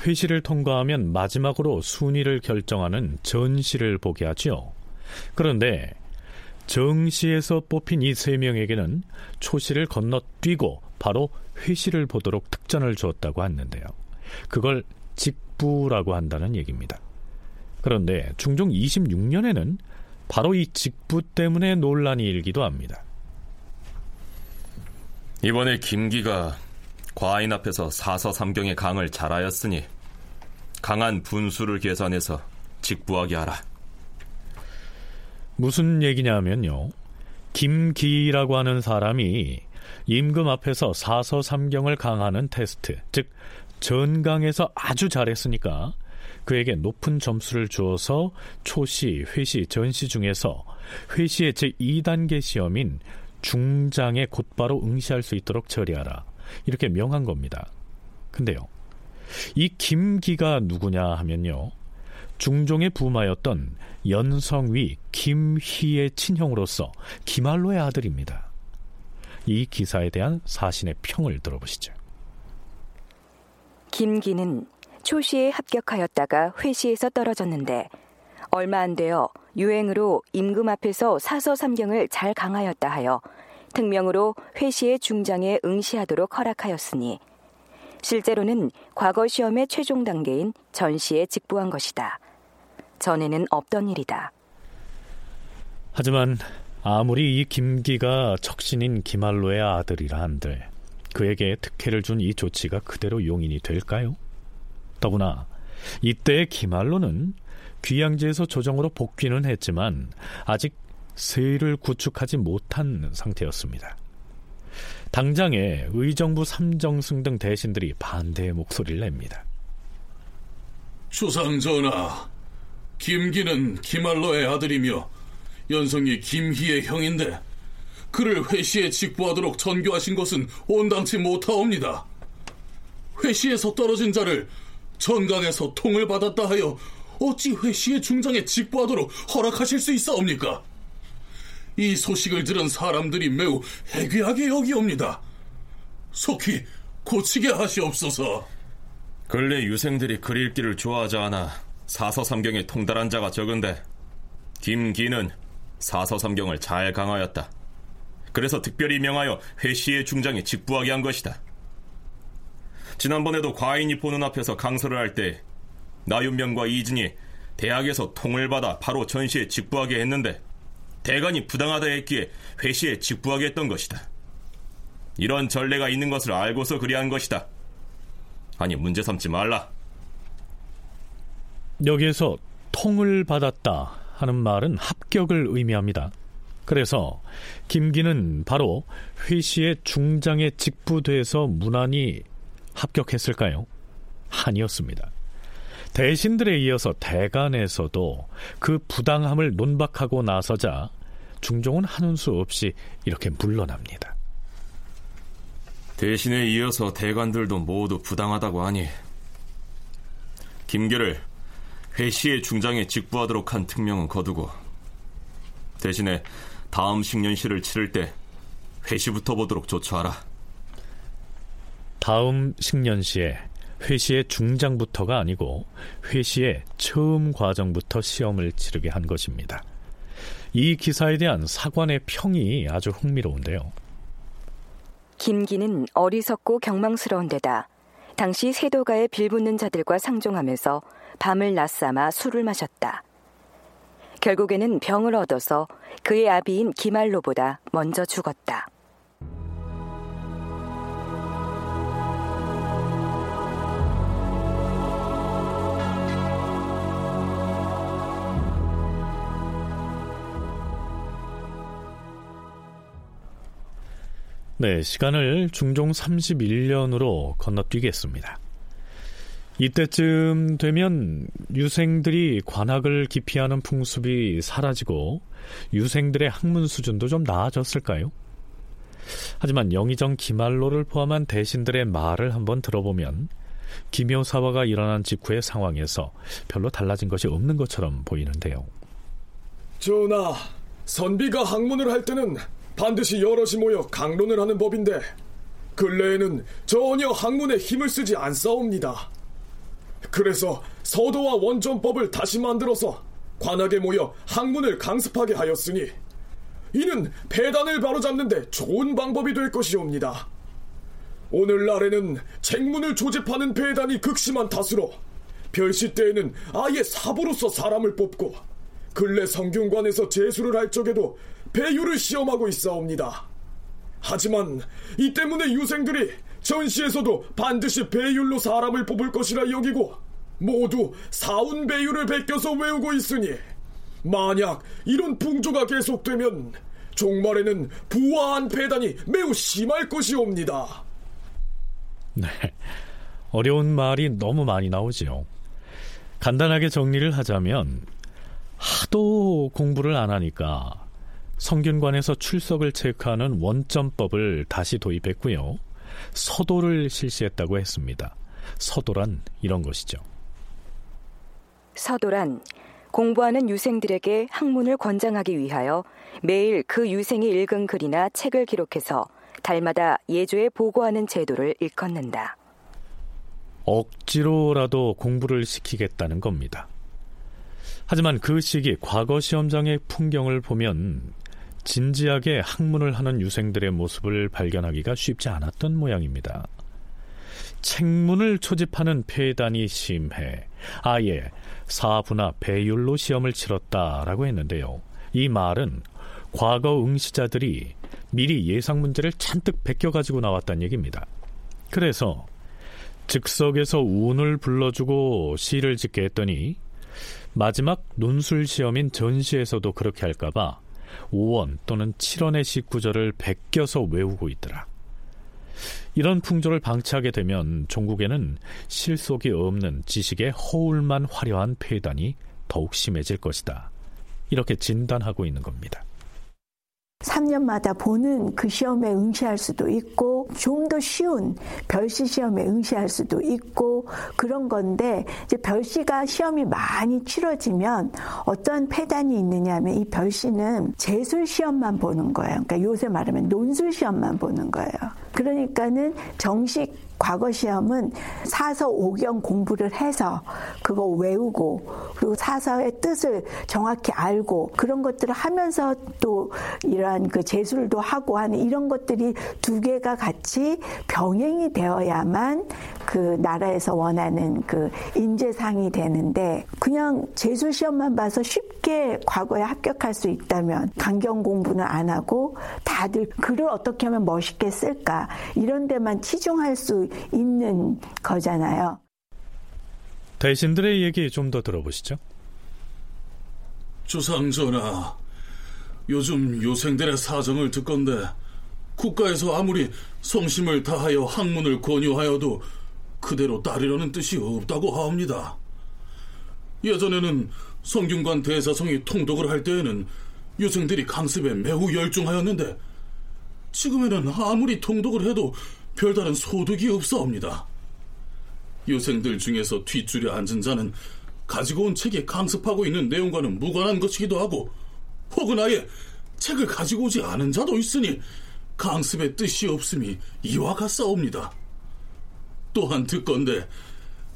회시를 통과하면 마지막으로 순위를 결정하는 전시를 보게 하죠. 그런데 정시에서 뽑힌 이 세 명에게는 초시를 건너뛰고 바로 회시를 보도록 특전을 주었다고 했는데요. 그걸 직부라고 한다는 얘기입니다. 그런데 중종 26년에는 바로 이 직부 때문에 논란이 일기도 합니다. 이번에 김기가 과인 앞에서 사서삼경의 강을 잘하였으니 강한 분수를 계산해서 직부하게 하라. 무슨 얘기냐면요. 김기라고 하는 사람이 임금 앞에서 사서삼경을 강하는 테스트, 즉 전강에서 아주 잘했으니까 그에게 높은 점수를 주어서 초시, 회시, 전시 중에서 회시의 제2단계 시험인 중장에 곧바로 응시할 수 있도록 처리하라. 이렇게 명한 겁니다. 근데요. 이 김기가 누구냐 하면요. 중종의 부마였던 연성위 김희의 친형으로서 김알로의 아들입니다. 이 기사에 대한 사신의 평을 들어보시죠. 김기는 초시에 합격하였다가 회시에서 떨어졌는데 얼마 안 되어 유행으로 임금 앞에서 사서 삼경을 잘 강하였다 하여 특명으로 회시의 중장에 응시하도록 허락하였으니 실제로는 과거 시험의 최종 단계인 전시에 직부한 것이다. 전에는 없던 일이다. 하지만 아무리 이 김기가 척신인 김알로의 아들이라 한들 그에게 특혜를 준 이 조치가 그대로 용인이 될까요? 더구나 이때의 김알로는 귀양지에서 조정으로 복귀는 했지만 아직 세를 구축하지 못한 상태였습니다. 당장에 의정부 삼정승 등 대신들이 반대의 목소리를 냅니다. 주상 전하, 김기는 김알로의 아들이며 연성이 김희의 형인데 그를 회시에 직부하도록 전교하신 것은 온당치 못하옵니다. 회시에서 떨어진 자를 전강에서 통을 받았다 하여 어찌 회시의 중장에 직부하도록 허락하실 수 있사옵니까? 이 소식을 들은 사람들이 매우 해괴하게 여기옵니다. 속히 고치게 하시옵소서. 근래 유생들이 글 읽기를 좋아하지 않아 사서삼경에 통달한 자가 적은데 김기는 사서삼경을 잘 강하였다. 그래서 특별히 명하여 회시의 중장에 직부하게 한 것이다. 지난번에도 과인이 보는 앞에서 강설을 할때 나윤명과 이진이 대학에서 통을 받아 바로 전시에 직부하게 했는데 대간이 부당하다 했기에 회시에 직부하게 했던 것이다. 이런 전례가 있는 것을 알고서 그리한 것이다. 아니 문제 삼지 말라. 여기에서 통을 받았다 하는 말은 합격을 의미합니다. 그래서 김기는 바로 회시의 중장에 직부돼서 무난히 합격했을까요? 아니었습니다. 대신들에 이어서 대간에서도 그 부당함을 논박하고 나서자 중종은 하는 수 없이 이렇게 물러납니다. 대신에 이어서 대관들도 모두 부당하다고 하니 김계를 회시의 중장에 직부하도록 한 특명은 거두고 대신에 다음 식년시를 치를 때 회시부터 보도록 조처하라. 다음 식년시에 회시의 중장부터가 아니고 회시의 처음 과정부터 시험을 치르게 한 것입니다. 이 기사에 대한 사관의 평이 아주 흥미로운데요. 김기는 어리석고 경망스러운 데다 당시 세도가에 빌붙는 자들과 상종하면서 밤을 낮삼아 술을 마셨다. 결국에는 병을 얻어서 그의 아비인 기말로보다 먼저 죽었다. 네, 시간을 중종 31년으로 건너뛰겠습니다. 이때쯤 되면 유생들이 관학을 기피하는 풍습이 사라지고 유생들의 학문 수준도 좀 나아졌을까요? 하지만 영의정 기말로를 포함한 대신들의 말을 한번 들어보면 기묘사화가 일어난 직후의 상황에서 별로 달라진 것이 없는 것처럼 보이는데요. 전하, 선비가 학문을 할 때는 반드시 여럿이 모여 강론을 하는 법인데 근래에는 전혀 학문에 힘을 쓰지 않사옵니다. 그래서 서도와 원전법을 다시 만들어서 관악에 모여 학문을 강습하게 하였으니 이는 폐단을 바로잡는데 좋은 방법이 될 것이옵니다. 오늘날에는 책문을 조집하는 폐단이 극심한 탓으로 별시 때에는 아예 사부로서 사람을 뽑고 근래 성균관에서 재수를 할 적에도 배유를 시험하고 있사옵니다. 하지만 이 때문에 유생들이 전시에서도 반드시 배율로 사람을 뽑을 것이라 여기고 모두 사운 배율을 베껴서 외우고 있으니 만약 이런 풍조가 계속되면 종말에는 부화한 폐단이 매우 심할 것이옵니다. 네. 어려운 말이 너무 많이 나오지요. 간단하게 정리를 하자면 하도 공부를 안 하니까 성균관에서 출석을 체크하는 원점법을 다시 도입했고요. 서도를 실시했다고 했습니다. 서도란 이런 것이죠. 서도란 공부하는 유생들에게 학문을 권장하기 위하여 매일 그 유생이 읽은 글이나 책을 기록해서 달마다 예조에 보고하는 제도를 일컫는다. 억지로라도 공부를 시키겠다는 겁니다. 하지만 그 시기 과거 시험장의 풍경을 보면 진지하게 학문을 하는 유생들의 모습을 발견하기가 쉽지 않았던 모양입니다. 책문을 초집하는 폐단이 심해 아예 사부나 배율로 시험을 치렀다라고 했는데요. 이 말은 과거 응시자들이 미리 예상 문제를 잔뜩 베껴 가지고 나왔다는 얘기입니다. 그래서 즉석에서 운을 불러주고 시를 짓게 했더니 마지막 논술 시험인 전시에서도 그렇게 할까봐 5원 또는 7원의 시구절을 베껴서 외우고 있더라. 이런 풍조를 방치하게 되면 종국에는 실속이 없는 지식의 허울만 화려한 폐단이 더욱 심해질 것이다. 이렇게 진단하고 있는 겁니다. 3년마다 보는 그 시험에 응시할 수도 있고 좀 더 쉬운 별시 시험에 응시할 수도 있고 그런 건데 이제 별시가 시험이 많이 치러지면 어떤 폐단이 있느냐면 이 별시는 재술 시험만 보는 거예요. 그러니까 요새 말하면 논술 시험만 보는 거예요. 그러니까는 정식 과거 시험은 사서 오경 공부를 해서 그거 외우고 그리고 사서의 뜻을 정확히 알고 그런 것들을 하면서 또 이러한 그 재술도 하고 하는 이런 것들이 두 개가 같이 병행이 되어야만 그 나라에서 원하는 그 인재상이 되는데 그냥 재술 시험만 봐서 쉽게 과거에 합격할 수 있다면 강경 공부는 안 하고 다들 글을 어떻게 하면 멋있게 쓸까 이런 데만 치중할 수 있는 거잖아요. 대신들의 얘기 좀 더 들어보시죠. 주상전하, 요즘 요생들의 사정을 듣건데 국가에서 아무리 성심을 다하여 학문을 권유하여도 그대로 따르려는 뜻이 없다고 하옵니다. 예전에는 성균관 대사성이 통독을 할 때에는 유생들이 강습에 매우 열중하였는데 지금에는 아무리 통독을 해도 별다른 소득이 없사옵니다. 유생들 중에서 뒷줄에 앉은 자는 가지고 온 책에 강습하고 있는 내용과는 무관한 것이기도 하고 혹은 아예 책을 가지고 오지 않은 자도 있으니 강습의 뜻이 없음이 이와 같사옵니다. 또한 듣건데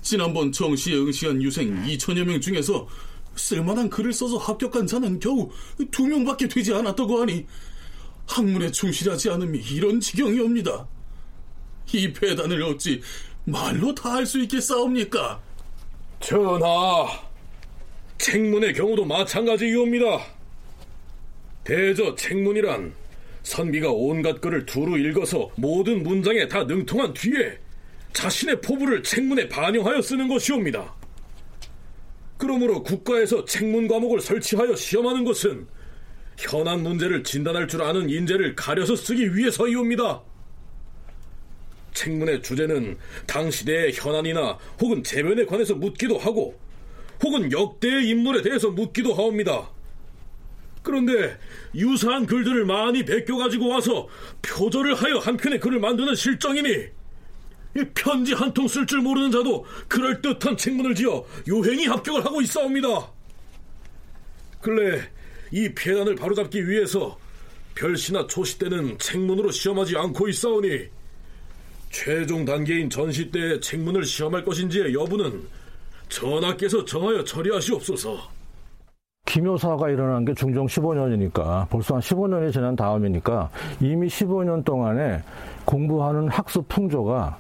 지난번 정시에 응시한 유생 2천여 명 중에서 쓸만한 글을 써서 합격한 자는 겨우 두 명밖에 되지 않았다고 하니 학문에 충실하지 않음이 이런 지경이옵니다. 이 배단을 어찌 말로 다 할 수 있겠사옵니까? 전하, 책문의 경우도 마찬가지이옵니다. 대저 책문이란 선비가 온갖 글을 두루 읽어서 모든 문장에 다 능통한 뒤에 자신의 포부를 책문에 반영하여 쓰는 것이옵니다. 그러므로 국가에서 책문 과목을 설치하여 시험하는 것은 현안 문제를 진단할 줄 아는 인재를 가려서 쓰기 위해서이옵니다. 책문의 주제는 당 시대의 현안이나 혹은 재변에 관해서 묻기도 하고 혹은 역대의 인물에 대해서 묻기도 하옵니다. 그런데 유사한 글들을 많이 베껴 가지고 와서 표절을 하여 한 편의 글을 만드는 실정이니 편지 한 통 쓸 줄 모르는 자도 그럴듯한 책문을 지어 유행히 합격을 하고 있사옵니다. 근래 이 폐단을 바로잡기 위해서 별시나 초시 때는 책문으로 시험하지 않고 있사오니 최종 단계인 전시 때 책문을 시험할 것인지의 여부는 전하께서 정하여 처리하시옵소서. 기묘사가 일어난 게 중종 15년이니까 벌써 한 15년이 지난 다음이니까 이미 15년 동안에 공부하는 학습 풍조가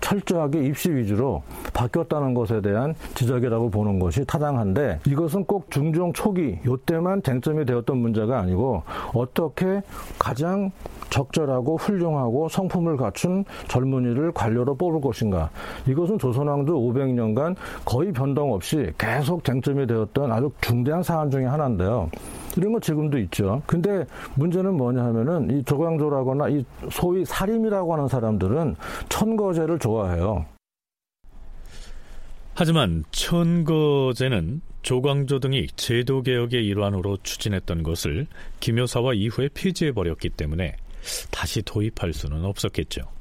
철저하게 입시 위주로 바뀌었다는 것에 대한 지적이라고 보는 것이 타당한데 이것은 꼭 중종 초기 요때만 쟁점이 되었던 문제가 아니고 어떻게 가장 적절하고 훌륭하고 성품을 갖춘 젊은이를 관료로 뽑을 것인가. 이것은 조선왕조 500년간 거의 변동 없이 계속 쟁점이 되었던 아주 중대한 사안 중의 하나인데요. 이런 거 지금도 있죠. 근데 문제는 뭐냐 하면은 이 조광조라거나 이 소위 사림이라고 하는 사람들은 천거제를 좋아해요. 하지만 천거제는 조광조 등이 제도 개혁의 일환으로 추진했던 것을 김효사와 이후에 폐지해 버렸기 때문에 다시 도입할 수는 없었겠죠.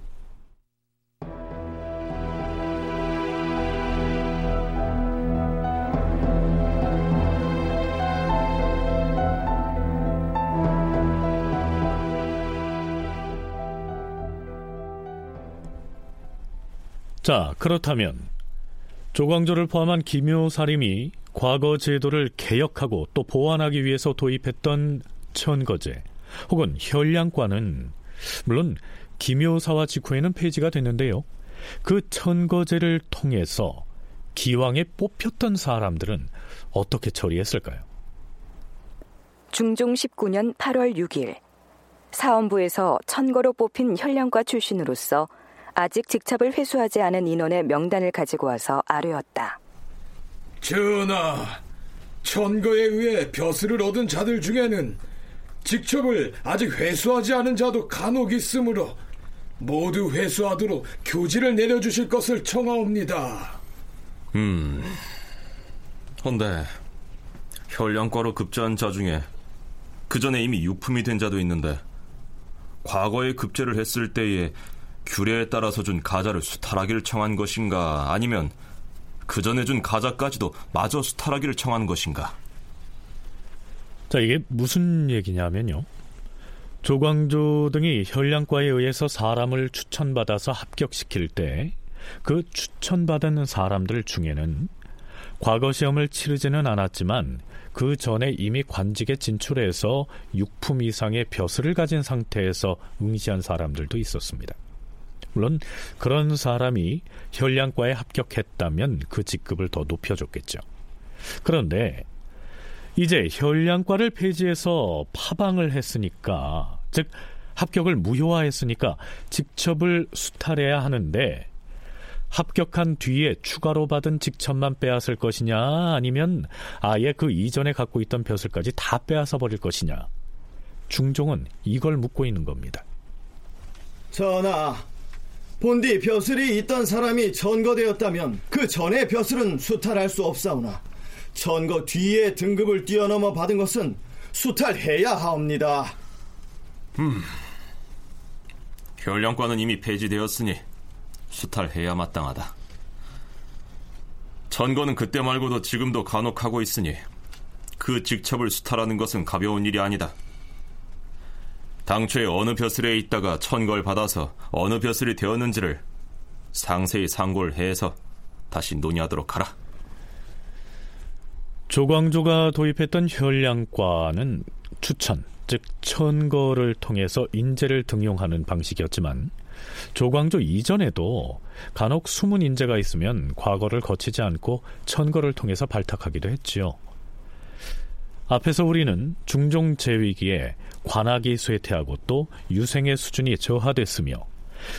자, 그렇다면 조광조를 포함한 김효사림이 과거 제도를 개혁하고 또 보완하기 위해서 도입했던 천거제 혹은 혈량과는 물론 김효사와 직후에는 폐지가 됐는데요. 그 천거제를 통해서 기왕에 뽑혔던 사람들은 어떻게 처리했을까요? 중종 19년 8월 6일 사원부에서 천거로 뽑힌 혈량과 출신으로서 아직 직첩을 회수하지 않은 인원의 명단을 가지고 와서 아뢰었다. 전하, 천거에 의해 벼슬을 얻은 자들 중에는 직첩을 아직 회수하지 않은 자도 간혹 있으므로 모두 회수하도록 교지를 내려주실 것을 청하옵니다. 음. 헌데 혈량과로 급제한 자 중에 그 전에 이미 유품이 된 자도 있는데 과거에 급제를 했을 때에 규례에 따라서 준 가자를 수탈하기를 청한 것인가 아니면 그 전에 준 가자까지도 마저 수탈하기를 청한 것인가? 자, 이게 무슨 얘기냐면요. 조광조 등이 혈량과에 의해서 사람을 추천받아서 합격시킬 때 그 추천받은 사람들 중에는 과거 시험을 치르지는 않았지만 그 전에 이미 관직에 진출해서 육품 이상의 벼슬을 가진 상태에서 응시한 사람들도 있었습니다. 물론 그런 사람이 혈량과에 합격했다면 그 직급을 더 높여줬겠죠. 그런데 이제 혈량과를 폐지해서 파방을 했으니까 즉 합격을 무효화했으니까 직첩을 수탈해야 하는데 합격한 뒤에 추가로 받은 직첩만 빼앗을 것이냐 아니면 아예 그 이전에 갖고 있던 벼슬까지 다 빼앗아 버릴 것이냐 중종은 이걸 묻고 있는 겁니다. 전하, 본디 벼슬이 있던 사람이 천거되었다면 그 전에 벼슬은 수탈할 수 없사오나 천거 뒤에 등급을 뛰어넘어 받은 것은 수탈해야 하옵니다. 음, 혈령과는 이미 폐지되었으니 수탈해야 마땅하다. 천거는 그때 말고도 지금도 간혹 하고 있으니 그 직첩을 수탈하는 것은 가벼운 일이 아니다. 당초에 어느 벼슬에 있다가 천걸 받아서 어느 벼슬이 되었는지를 상세히 상고를 해서 다시 논의하도록 하라. 조광조가 도입했던 혈량과는 추천, 즉 천거를 통해서 인재를 등용하는 방식이었지만 조광조 이전에도 간혹 숨은 인재가 있으면 과거를 거치지 않고 천거를 통해서 발탁하기도 했지요. 앞에서 우리는 중종 제위기에 관악이 쇠퇴하고 또 유생의 수준이 저하됐으며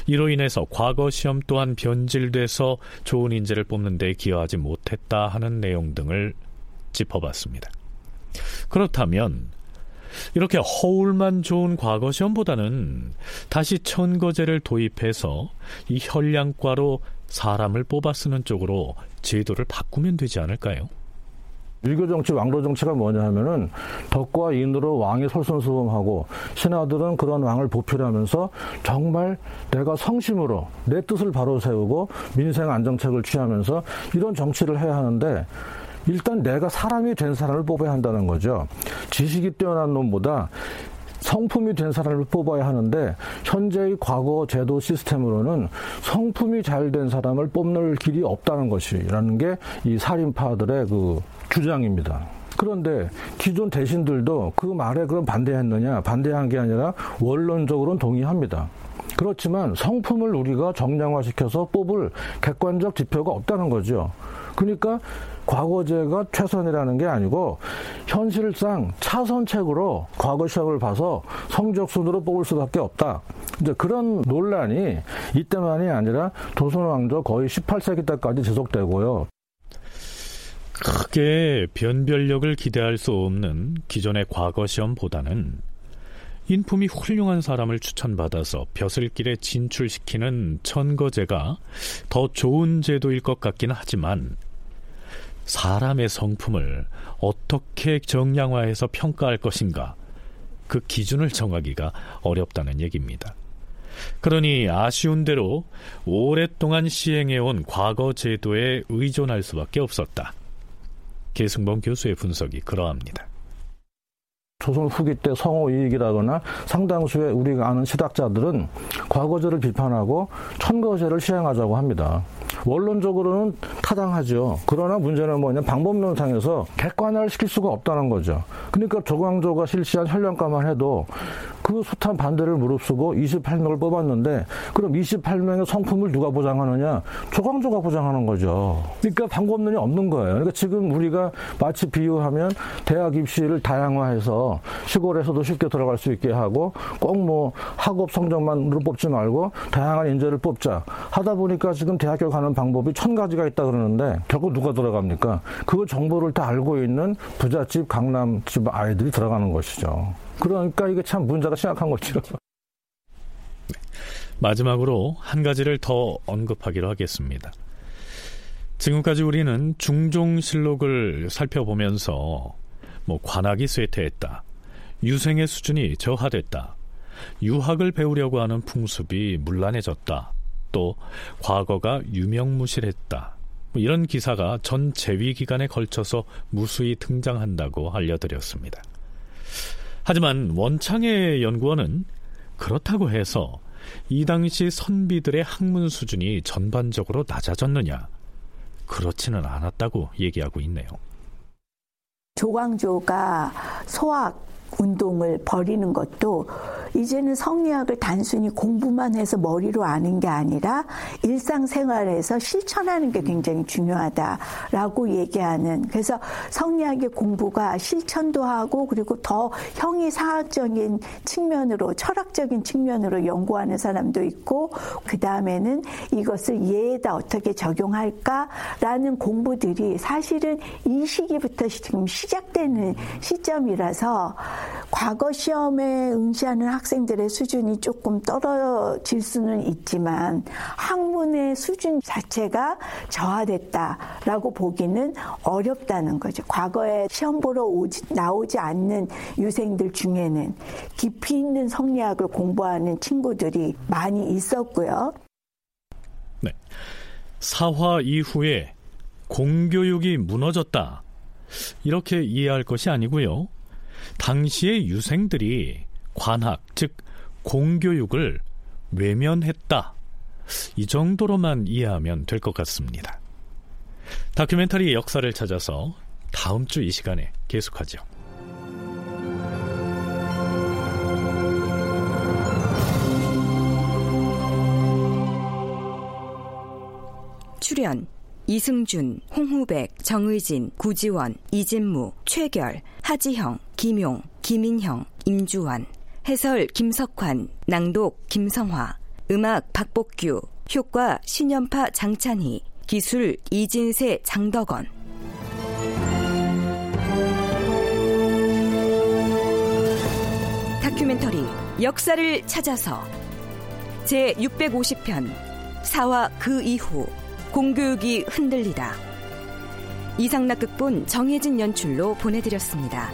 이로 인해서 과거 시험 또한 변질돼서 좋은 인재를 뽑는 데 기여하지 못했다 하는 내용 등을 짚어봤습니다. 그렇다면 이렇게 허울만 좋은 과거 시험보다는 다시 천거제를 도입해서 이 현량과로 사람을 뽑아 쓰는 쪽으로 제도를 바꾸면 되지 않을까요? 유교 정치, 왕로 정치가 뭐냐 하면은 덕과 인으로 왕이 솔선수범하고 신하들은 그런 왕을 보필하면서 정말 내가 성심으로 내 뜻을 바로 세우고 민생 안정책을 취하면서 이런 정치를 해야 하는데 일단 내가 사람이 된 사람을 뽑아야 한다는 거죠. 지식이 뛰어난 놈보다 성품이 된 사람을 뽑아야 하는데 현재의 과거 제도 시스템으로는 성품이 잘 된 사람을 뽑는 길이 없다는 것이라는 게 이 살인파들의 그 주장입니다. 그런데 기존 대신들도 그 말에 그럼 반대했느냐? 반대한 게 아니라 원론적으로는 동의합니다. 그렇지만 성품을 우리가 정량화시켜서 뽑을 객관적 지표가 없다는 거죠. 그러니까 과거제가 최선이라는 게 아니고 현실상 차선책으로 과거 시험을 봐서 성적 순으로 뽑을 수밖에 없다. 이제 그런 논란이 이때만이 아니라 조선 왕조 거의 18세기 때까지 지속되고요. 크게 변별력을 기대할 수 없는 기존의 과거 시험보다는 인품이 훌륭한 사람을 추천받아서 벼슬길에 진출시키는 천거제가 더 좋은 제도일 것 같기는 하지만 사람의 성품을 어떻게 정량화해서 평가할 것인가 그 기준을 정하기가 어렵다는 얘기입니다. 그러니 아쉬운 대로 오랫동안 시행해온 과거 제도에 의존할 수밖에 없었다. 계승범 교수의 분석이 그러합니다. 조선 후기 때 성호 이익이라거나 상당수의 우리가 아는 시학자들은 과거제를 비판하고 천거제를 시행하자고 합니다. 원론적으로는 타당하죠. 그러나 문제는 뭐냐 방법론상에서 객관화를 시킬 수가 없다는 거죠. 그러니까 조광조가 실시한 현령가만 해도 그 숱한 반대를 무릅쓰고 28명을 뽑았는데 그럼 28명의 성품을 누가 보장하느냐? 조광조가 보장하는 거죠. 그러니까 방법론이 없는 거예요. 그러니까 지금 우리가 마치 비유하면 대학 입시를 다양화해서 시골에서도 쉽게 들어갈 수 있게 하고 꼭 뭐 학업 성적만으로 뽑지 말고 다양한 인재를 뽑자 하다 보니까 지금 대학교 가는 방법이 천 가지가 있다 그러는데 결국 누가 들어갑니까? 그 정보를 다 알고 있는 부잣집 강남집 아이들이 들어가는 것이죠. 그러니까 이게 참 문제가 심각한 거죠. 마지막으로 한 가지를 더 언급하기로 하겠습니다. 지금까지 우리는 중종실록을 살펴보면서 뭐 관악이 쇠퇴했다. 유생의 수준이 저하됐다. 유학을 배우려고 하는 풍습이 문란해졌다. 또 과거가 유명무실했다. 뭐 이런 기사가 전 재위 기간에 걸쳐서 무수히 등장한다고 알려드렸습니다. 하지만 원창의 연구원은 그렇다고 해서 이 당시 선비들의 학문 수준이 전반적으로 낮아졌느냐? 그렇지는 않았다고 얘기하고 있네요. 조광조가 소학 운동을 벌이는 것도 이제는 성리학을 단순히 공부만 해서 머리로 아는 게 아니라 일상생활에서 실천하는 게 굉장히 중요하다라고 얘기하는 그래서 성리학의 공부가 실천도 하고 그리고 더 형이 사학적인 측면으로 철학적인 측면으로 연구하는 사람도 있고 그 다음에는 이것을 예에다 어떻게 적용할까라는 공부들이 사실은 이 시기부터 지금 시작되는 시점이라서 과거 시험에 응시하는 학생들의 수준이 조금 떨어질 수는 있지만 학문의 수준 자체가 저하됐다라고 보기는 어렵다는 거죠. 과거에 시험 보러 오지, 나오지 않는 유생들 중에는 깊이 있는 성리학을 공부하는 친구들이 많이 있었고요. 네. 사화 이후에 공교육이 무너졌다. 이렇게 이해할 것이 아니고요. 당시의 유생들이 관학, 즉 공교육을 외면했다. 이 정도로만 이해하면 될 것 같습니다. 다큐멘터리 역사를 찾아서 다음 주 이 시간에 계속하죠. 출연 이승준, 홍후백, 정의진, 구지원, 이진무, 최결, 하지형, 김용, 김인형, 임주환 해설 김석환, 낭독 김성화, 음악 박복규, 효과 신연파 장찬희, 기술 이진세 장덕원. 다큐멘터리 역사를 찾아서 제 650편 사와 그 이후 공교육이 흔들리다 이상락 극본 정혜진 연출로 보내드렸습니다.